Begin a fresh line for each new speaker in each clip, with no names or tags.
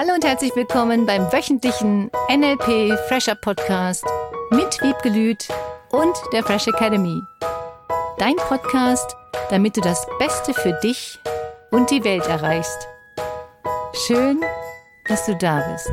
Hallo und herzlich willkommen beim wöchentlichen NLP Fresher Podcast mit Wiebke Lüth und der Fresh Academy. Dein Podcast, damit du das Beste für dich und die Welt erreichst. Schön, dass du da bist.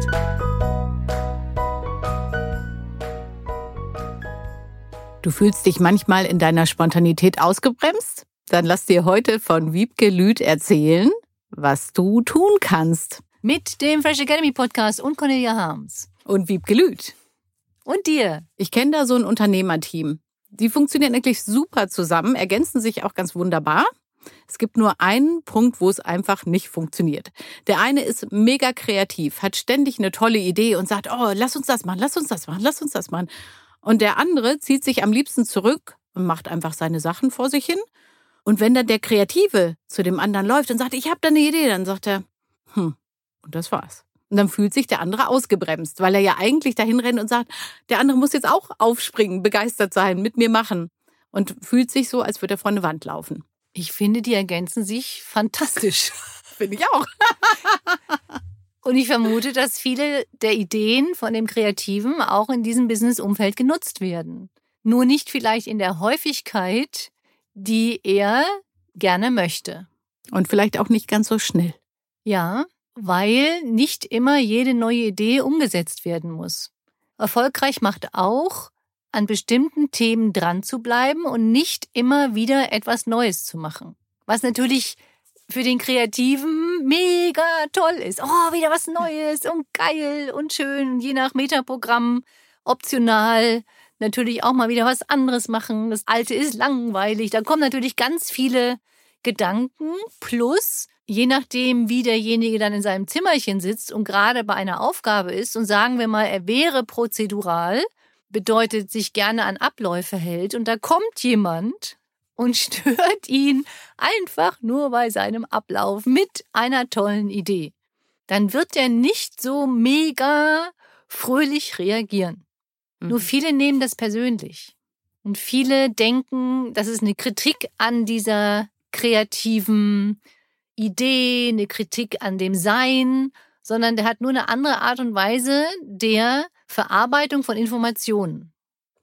Du fühlst dich manchmal in deiner Spontanität ausgebremst? Dann lass dir heute von Wiebke Lüth erzählen, was du tun kannst.
Mit dem Fresh Academy Podcast und Cornelia Harms.
Und Wiebke Lüth.
Und dir.
Ich kenne da so ein Unternehmerteam. Die funktionieren eigentlich super zusammen, ergänzen sich auch ganz wunderbar. Es gibt nur einen Punkt, wo es einfach nicht funktioniert. Der eine ist mega kreativ, hat ständig eine tolle Idee und sagt, oh, lass uns das machen, lass uns das machen, lass uns das machen. Und der andere zieht sich am liebsten zurück und macht einfach seine Sachen vor sich hin. Und wenn dann der Kreative zu dem anderen läuft und sagt, ich habe da eine Idee, dann sagt er, hm, und das war's. Und dann fühlt sich der andere ausgebremst, weil er ja eigentlich dahin rennt und sagt, der andere muss jetzt auch aufspringen, begeistert sein, mit mir machen. Und fühlt sich so, als würde er vor eine Wand laufen.
Ich finde, die ergänzen sich fantastisch.
finde ich auch.
Und ich vermute, dass viele der Ideen von dem Kreativen auch in diesem Business-Umfeld genutzt werden. Nur nicht vielleicht in der Häufigkeit, die er gerne möchte.
Und vielleicht auch nicht ganz so schnell.
Ja, weil nicht immer jede neue Idee umgesetzt werden muss. Erfolgreich macht auch, an bestimmten Themen dran zu bleiben und nicht immer wieder etwas Neues zu machen. Was natürlich für den Kreativen mega toll ist. Oh, wieder was Neues und geil und schön, je nach Metaprogramm optional. Natürlich auch mal wieder was anderes machen. Das Alte ist langweilig. Da kommen natürlich ganz viele Gedanken plus je nachdem, wie derjenige dann in seinem Zimmerchen sitzt und gerade bei einer Aufgabe ist und sagen wir mal, er wäre prozedural, bedeutet sich gerne an Abläufe hält und da kommt jemand und stört ihn einfach nur bei seinem Ablauf mit einer tollen Idee. Dann wird er nicht so mega fröhlich reagieren. Mhm. Nur viele nehmen das persönlich. Und viele denken, das ist eine Kritik an dieser kreativen Idee, eine Kritik an dem Sein, sondern der hat nur eine andere Art und Weise der Verarbeitung von Informationen.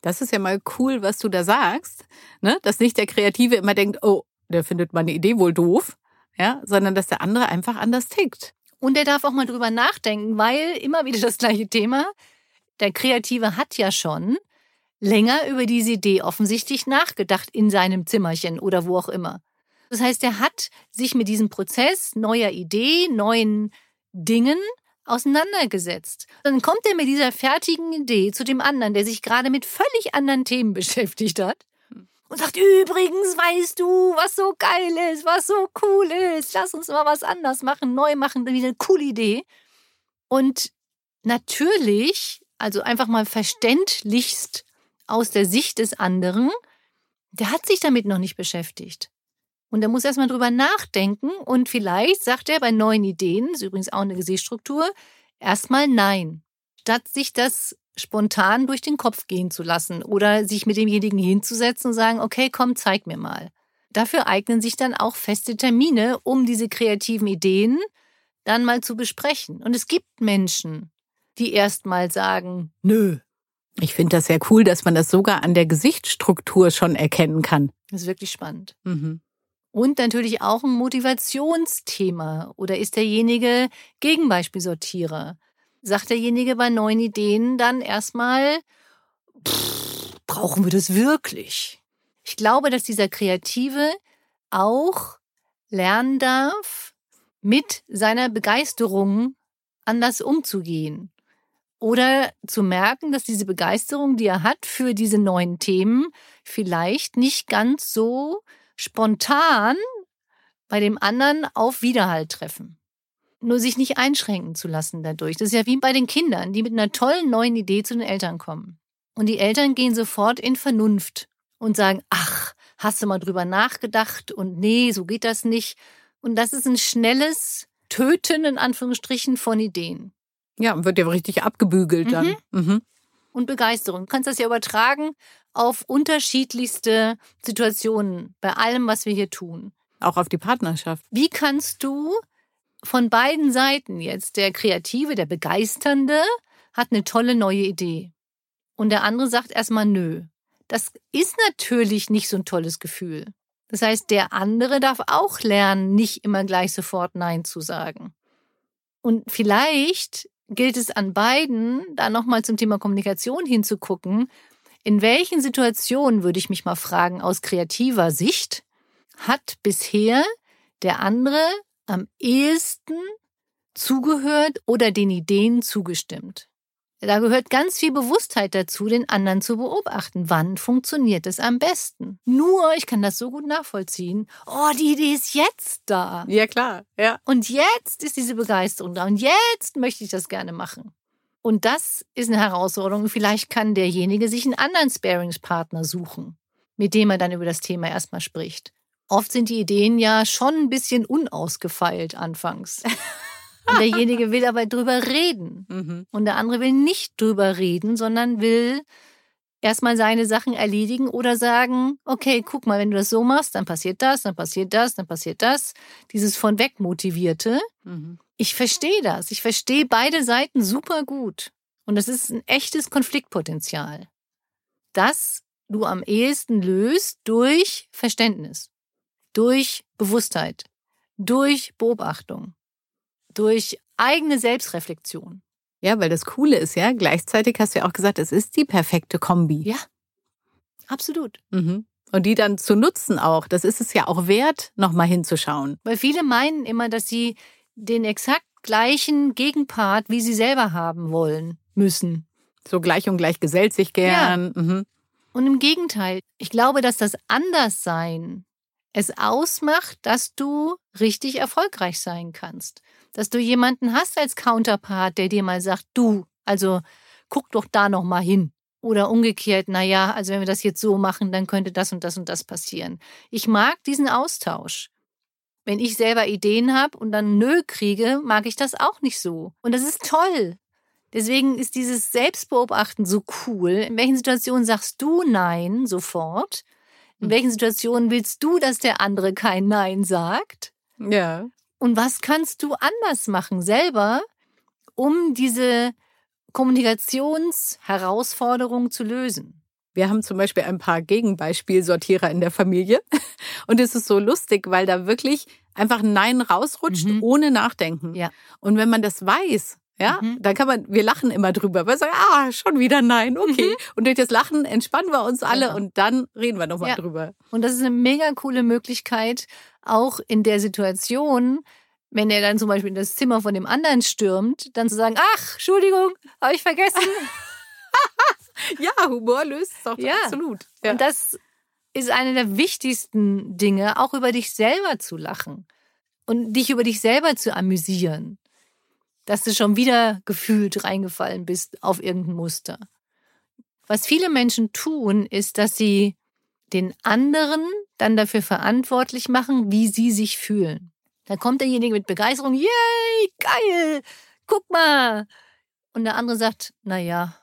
Das ist ja mal cool, was du da sagst, ne? dass nicht der Kreative immer denkt, oh, der findet meine Idee wohl doof, ja, sondern dass der andere einfach anders tickt.
Und der darf auch mal drüber nachdenken, weil immer wieder das gleiche Thema. Der Kreative hat ja schon länger über diese Idee offensichtlich nachgedacht in seinem Zimmerchen oder wo auch immer. Das heißt, er hat sich mit diesem Prozess neuer Idee, neuen Dingen auseinandergesetzt. Dann kommt er mit dieser fertigen Idee zu dem anderen, der sich gerade mit völlig anderen Themen beschäftigt hat und sagt, übrigens, weißt du, was so geil ist, was so cool ist, lass uns mal was anders machen, neu machen, wieder eine coole Idee. Und natürlich, also einfach mal verständlichst aus der Sicht des anderen, der hat sich damit noch nicht beschäftigt. Und er muss erstmal drüber nachdenken und vielleicht sagt er bei neuen Ideen, ist übrigens auch eine Gesichtsstruktur, erstmal nein. Statt sich das spontan durch den Kopf gehen zu lassen oder sich mit demjenigen hinzusetzen und sagen, okay, komm, zeig mir mal. Dafür eignen sich dann auch feste Termine, um diese kreativen Ideen dann mal zu besprechen. Und es gibt Menschen, die erstmal sagen, nö.
Ich finde das sehr cool, dass man das sogar an der Gesichtsstruktur schon erkennen kann.
Das ist wirklich spannend. Mhm. Und natürlich auch ein Motivationsthema. Oder ist derjenige Gegenbeispielsortierer? Sagt derjenige bei neuen Ideen dann erstmal, brauchen wir das wirklich? Ich glaube, dass dieser Kreative auch lernen darf, mit seiner Begeisterung anders umzugehen. Oder zu merken, dass diese Begeisterung, die er hat für diese neuen Themen, vielleicht nicht ganz so spontan bei dem anderen auf Widerhall treffen. Nur sich nicht einschränken zu lassen dadurch. Das ist ja wie bei den Kindern, die mit einer tollen neuen Idee zu den Eltern kommen. Und die Eltern gehen sofort in Vernunft und sagen, ach, hast du mal drüber nachgedacht und nee, so geht das nicht. Und das ist ein schnelles Töten in Anführungsstrichen von Ideen.
Ja, wird ja richtig abgebügelt dann. Mhm. Mhm.
Und Begeisterung. Du kannst das ja übertragen auf unterschiedlichste Situationen bei allem, was wir hier tun.
Auch auf die Partnerschaft.
Wie kannst du von beiden Seiten jetzt. Der Kreative, der Begeisternde, hat eine tolle neue Idee. Und der andere sagt erstmal nö. Das ist natürlich nicht so ein tolles Gefühl. Das heißt, der andere darf auch lernen, nicht immer gleich sofort Nein zu sagen. Und vielleicht gilt es an beiden, da nochmal zum Thema Kommunikation hinzugucken. In welchen Situationen, würde ich mich mal fragen, aus kreativer Sicht, hat bisher der andere am ehesten zugehört oder den Ideen zugestimmt? Da gehört ganz viel Bewusstheit dazu, den anderen zu beobachten. Wann funktioniert es am besten? Nur, ich kann das so gut nachvollziehen. Oh, die Idee ist jetzt da.
Ja, klar. Ja.
Und jetzt ist diese Begeisterung da. Und jetzt möchte ich das gerne machen. Und das ist eine Herausforderung. Vielleicht kann derjenige sich einen anderen Sparingspartner suchen, mit dem er dann über das Thema erstmal spricht. Oft sind die Ideen ja schon ein bisschen unausgefeilt anfangs. Und derjenige will aber drüber reden. Mhm. Und der andere will nicht drüber reden, sondern will erstmal seine Sachen erledigen oder sagen, okay, guck mal, wenn du das so machst, dann passiert das, dann passiert das, dann passiert das. Dieses von weg motivierte. Mhm. Ich verstehe das. Ich verstehe beide Seiten super gut. Und das ist ein echtes Konfliktpotenzial. Das du am ehesten löst durch Verständnis, durch Bewusstheit, durch Beobachtung durch eigene Selbstreflexion.
Ja, weil das Coole ist ja, gleichzeitig hast du ja auch gesagt, es ist die perfekte Kombi.
Ja, absolut.
Mhm. Und die dann zu nutzen auch, das ist es ja auch wert, nochmal hinzuschauen.
Weil viele meinen immer, dass sie den exakt gleichen Gegenpart, wie sie selber haben wollen, müssen.
So gleich und gleich gesellt sich gern.
Ja. Mhm. Und im Gegenteil, ich glaube, dass das Anderssein es ausmacht, dass du richtig erfolgreich sein kannst dass du jemanden hast als Counterpart, der dir mal sagt, du, also guck doch da noch mal hin. Oder umgekehrt, na ja, also wenn wir das jetzt so machen, dann könnte das und das und das passieren. Ich mag diesen Austausch. Wenn ich selber Ideen habe und dann Nö kriege, mag ich das auch nicht so. Und das ist toll. Deswegen ist dieses Selbstbeobachten so cool. In welchen Situationen sagst du Nein sofort? In hm. welchen Situationen willst du, dass der andere kein Nein sagt?
Ja.
Und was kannst du anders machen selber, um diese Kommunikationsherausforderung zu lösen?
Wir haben zum Beispiel ein paar Gegenbeispielsortierer in der Familie. Und es ist so lustig, weil da wirklich einfach ein Nein rausrutscht, mhm. ohne Nachdenken.
Ja.
Und wenn man das weiß, ja, mhm. dann kann man, wir lachen immer drüber, weil wir sagen, ah, schon wieder nein, okay. Mhm. Und durch das Lachen entspannen wir uns alle genau. und dann reden wir nochmal ja. drüber.
Und das ist eine mega coole Möglichkeit, auch in der Situation, wenn er dann zum Beispiel in das Zimmer von dem anderen stürmt, dann zu sagen, ach, Entschuldigung, habe ich vergessen.
ja, Humor löst es doch ja. absolut.
Ja. Und das ist eine der wichtigsten Dinge, auch über dich selber zu lachen und dich über dich selber zu amüsieren, dass du schon wieder gefühlt reingefallen bist auf irgendein Muster. Was viele Menschen tun, ist, dass sie den anderen dann dafür verantwortlich machen, wie sie sich fühlen. Da kommt derjenige mit Begeisterung, yay, geil, guck mal. Und der andere sagt, na ja.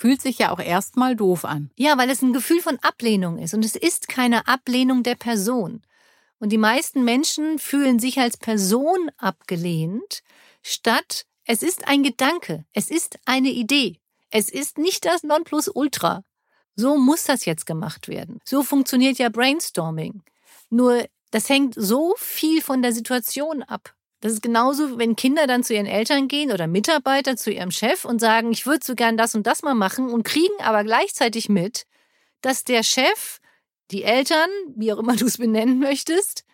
Fühlt sich ja auch erstmal doof an.
Ja, weil es ein Gefühl von Ablehnung ist. Und es ist keine Ablehnung der Person. Und die meisten Menschen fühlen sich als Person abgelehnt, statt es ist ein Gedanke, es ist eine Idee. Es ist nicht das Nonplusultra. So muss das jetzt gemacht werden. So funktioniert ja Brainstorming. Nur das hängt so viel von der Situation ab. Das ist genauso, wenn Kinder dann zu ihren Eltern gehen oder Mitarbeiter zu ihrem Chef und sagen, ich würde so gern das und das mal machen und kriegen aber gleichzeitig mit, dass der Chef, die Eltern, wie auch immer du es benennen möchtest,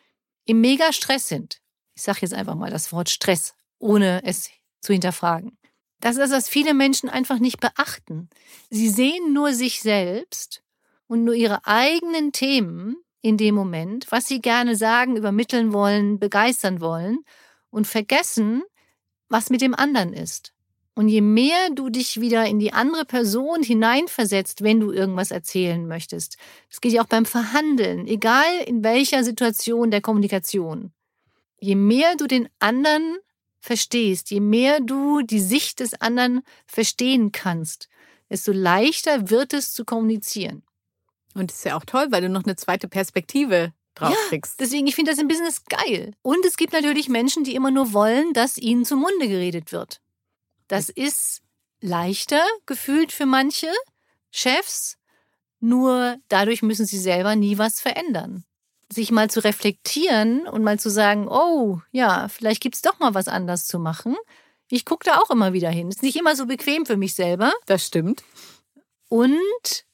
im mega Stress sind. Ich sage jetzt einfach mal das Wort Stress, ohne es zu hinterfragen. Das ist, was viele Menschen einfach nicht beachten. Sie sehen nur sich selbst und nur ihre eigenen Themen in dem Moment, was sie gerne sagen, übermitteln wollen, begeistern wollen und vergessen, was mit dem anderen ist. Und je mehr du dich wieder in die andere Person hineinversetzt, wenn du irgendwas erzählen möchtest, das geht ja auch beim Verhandeln, egal in welcher Situation der Kommunikation, je mehr du den anderen verstehst, je mehr du die Sicht des anderen verstehen kannst, desto leichter wird es zu kommunizieren.
Und das ist ja auch toll, weil du noch eine zweite Perspektive drauf
ja,
kriegst.
Deswegen, ich finde das im Business geil. Und es gibt natürlich Menschen, die immer nur wollen, dass ihnen zum Munde geredet wird. Das ist leichter gefühlt für manche Chefs, nur dadurch müssen sie selber nie was verändern. Sich mal zu reflektieren und mal zu sagen, oh ja, vielleicht gibt's doch mal was anders zu machen. Ich gucke da auch immer wieder hin. Ist nicht immer so bequem für mich selber.
Das stimmt.
Und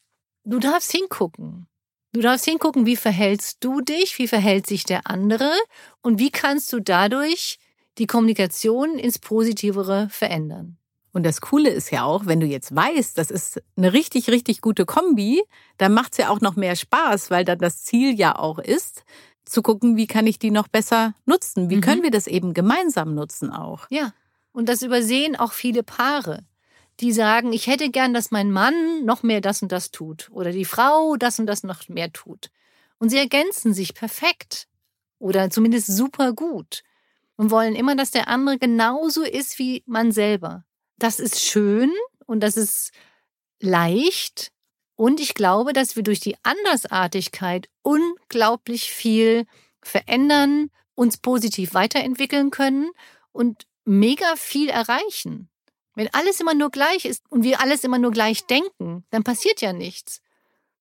du darfst hingucken. Du darfst hingucken, wie verhältst du dich, wie verhält sich der andere und wie kannst du dadurch die Kommunikation ins Positivere verändern.
Und das Coole ist ja auch, wenn du jetzt weißt, das ist eine richtig, richtig gute Kombi, dann macht's ja auch noch mehr Spaß, weil dann das Ziel ja auch ist, zu gucken, wie kann ich die noch besser nutzen? Wie mhm. können wir das eben gemeinsam nutzen auch?
Ja. Und das übersehen auch viele Paare die sagen, ich hätte gern, dass mein Mann noch mehr das und das tut oder die Frau das und das noch mehr tut. Und sie ergänzen sich perfekt oder zumindest super gut und wollen immer, dass der andere genauso ist wie man selber. Das ist schön und das ist leicht und ich glaube, dass wir durch die Andersartigkeit unglaublich viel verändern, uns positiv weiterentwickeln können und mega viel erreichen. Wenn alles immer nur gleich ist und wir alles immer nur gleich denken, dann passiert ja nichts.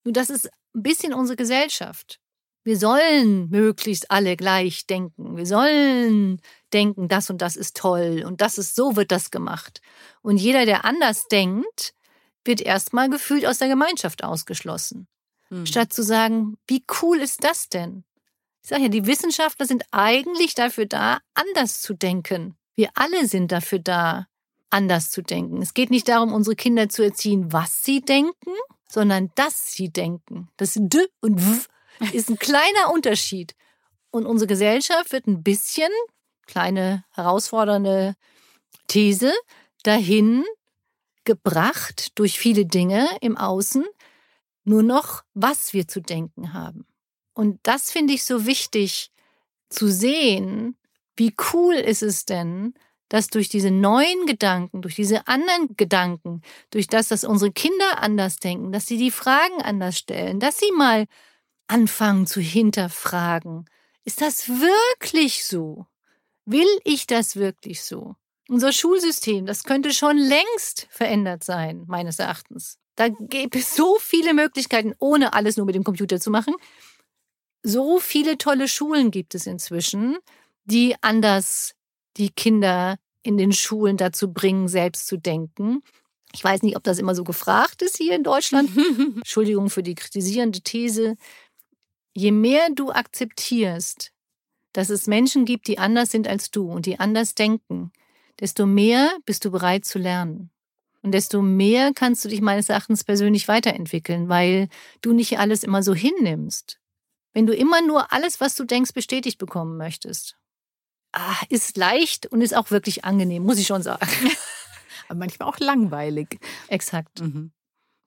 Nur das ist ein bisschen unsere Gesellschaft. Wir sollen möglichst alle gleich denken. Wir sollen denken, das und das ist toll und das ist so wird das gemacht. Und jeder, der anders denkt, wird erstmal gefühlt aus der Gemeinschaft ausgeschlossen. Hm. Statt zu sagen, wie cool ist das denn? Ich sage ja, die Wissenschaftler sind eigentlich dafür da, anders zu denken. Wir alle sind dafür da, anders zu denken. Es geht nicht darum, unsere Kinder zu erziehen, was sie denken, sondern dass sie denken. Das D und W ist ein kleiner Unterschied. Und unsere Gesellschaft wird ein bisschen, kleine herausfordernde These, dahin gebracht durch viele Dinge im Außen, nur noch, was wir zu denken haben. Und das finde ich so wichtig zu sehen, wie cool ist es denn, dass durch diese neuen Gedanken, durch diese anderen Gedanken, durch das, dass unsere Kinder anders denken, dass sie die Fragen anders stellen, dass sie mal anfangen zu hinterfragen, ist das wirklich so? Will ich das wirklich so? Unser Schulsystem, das könnte schon längst verändert sein, meines Erachtens. Da gäbe es so viele Möglichkeiten, ohne alles nur mit dem Computer zu machen. So viele tolle Schulen gibt es inzwischen, die anders die Kinder in den Schulen dazu bringen, selbst zu denken. Ich weiß nicht, ob das immer so gefragt ist hier in Deutschland. Entschuldigung für die kritisierende These. Je mehr du akzeptierst, dass es Menschen gibt, die anders sind als du und die anders denken, desto mehr bist du bereit zu lernen. Und desto mehr kannst du dich meines Erachtens persönlich weiterentwickeln, weil du nicht alles immer so hinnimmst. Wenn du immer nur alles, was du denkst, bestätigt bekommen möchtest, ist leicht und ist auch wirklich angenehm, muss ich schon sagen.
Aber manchmal auch langweilig.
Exakt. Mhm.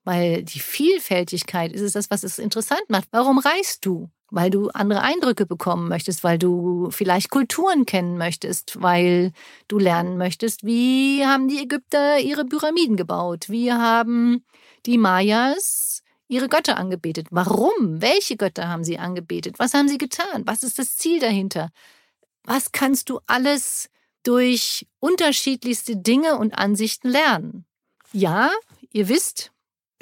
Weil die Vielfältigkeit ist es das, was es interessant macht. Warum reist du? Weil du andere Eindrücke bekommen möchtest, weil du vielleicht Kulturen kennen möchtest, weil du lernen möchtest, wie haben die Ägypter ihre Pyramiden gebaut? Wie haben die Mayas ihre Götter angebetet? Warum? Welche Götter haben sie angebetet? Was haben sie getan? Was ist das Ziel dahinter? Was kannst du alles durch unterschiedlichste Dinge und Ansichten lernen? Ja, ihr wisst,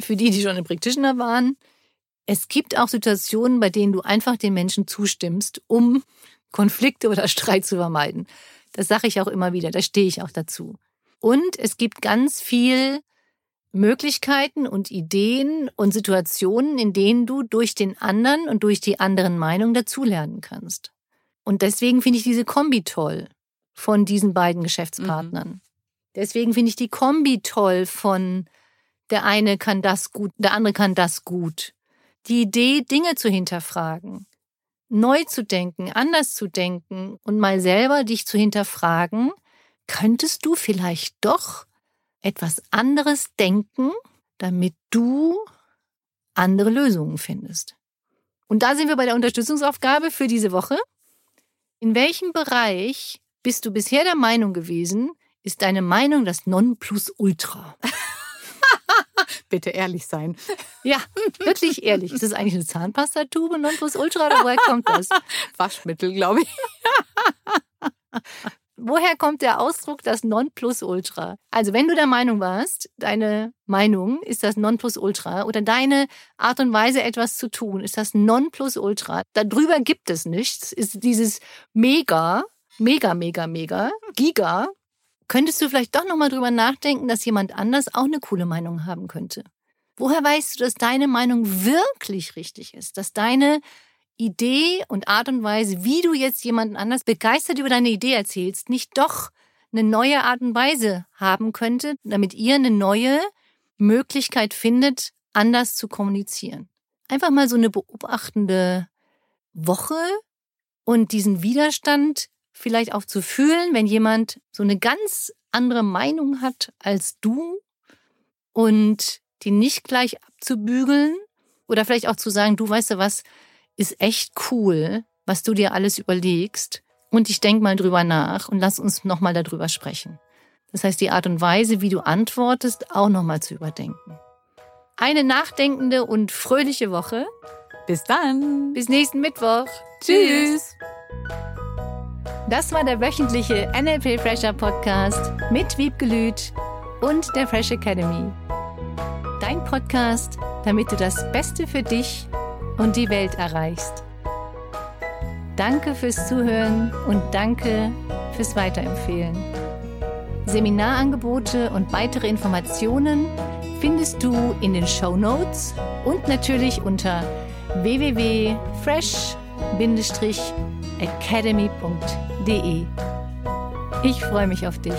für die, die schon im Practitioner waren, es gibt auch Situationen, bei denen du einfach den Menschen zustimmst, um Konflikte oder Streit zu vermeiden. Das sage ich auch immer wieder, da stehe ich auch dazu. Und es gibt ganz viel Möglichkeiten und Ideen und Situationen, in denen du durch den anderen und durch die anderen Meinungen dazulernen kannst. Und deswegen finde ich diese Kombi toll von diesen beiden Geschäftspartnern. Mhm. Deswegen finde ich die Kombi toll von der eine kann das gut, der andere kann das gut. Die Idee, Dinge zu hinterfragen, neu zu denken, anders zu denken und mal selber dich zu hinterfragen, könntest du vielleicht doch etwas anderes denken, damit du andere Lösungen findest. Und da sind wir bei der Unterstützungsaufgabe für diese Woche. In welchem Bereich bist du bisher der Meinung gewesen, ist deine Meinung das Nonplusultra?
Bitte ehrlich sein.
Ja, wirklich ehrlich. Ist das eigentlich eine Zahnpastatube Nonplusultra oder woher kommt das?
Waschmittel, glaube ich.
Woher kommt der Ausdruck das Nonplusultra? Also, wenn du der Meinung warst, deine Meinung ist das Nonplusultra oder deine Art und Weise, etwas zu tun, ist das Nonplusultra. Darüber gibt es nichts. Ist dieses Mega, Mega, Mega, Mega, Giga. Könntest du vielleicht doch nochmal drüber nachdenken, dass jemand anders auch eine coole Meinung haben könnte? Woher weißt du, dass deine Meinung wirklich richtig ist? Dass deine Idee und Art und Weise, wie du jetzt jemanden anders begeistert über deine Idee erzählst, nicht doch eine neue Art und Weise haben könnte, damit ihr eine neue Möglichkeit findet, anders zu kommunizieren. Einfach mal so eine beobachtende Woche und diesen Widerstand vielleicht auch zu fühlen, wenn jemand so eine ganz andere Meinung hat als du und die nicht gleich abzubügeln oder vielleicht auch zu sagen, du weißt du was, ist echt cool, was du dir alles überlegst. Und ich denk mal drüber nach und lass uns nochmal darüber sprechen. Das heißt, die Art und Weise, wie du antwortest, auch nochmal zu überdenken. Eine nachdenkende und fröhliche Woche.
Bis dann.
Bis nächsten Mittwoch.
Tschüss.
Das war der wöchentliche NLP Fresher Podcast mit Wiebgelüt und der Fresh Academy. Dein Podcast, damit du das Beste für dich und die Welt erreichst. Danke fürs Zuhören und danke fürs Weiterempfehlen. Seminarangebote und weitere Informationen findest du in den Show Notes und natürlich unter www.fresh-academy.de. Ich freue mich auf dich.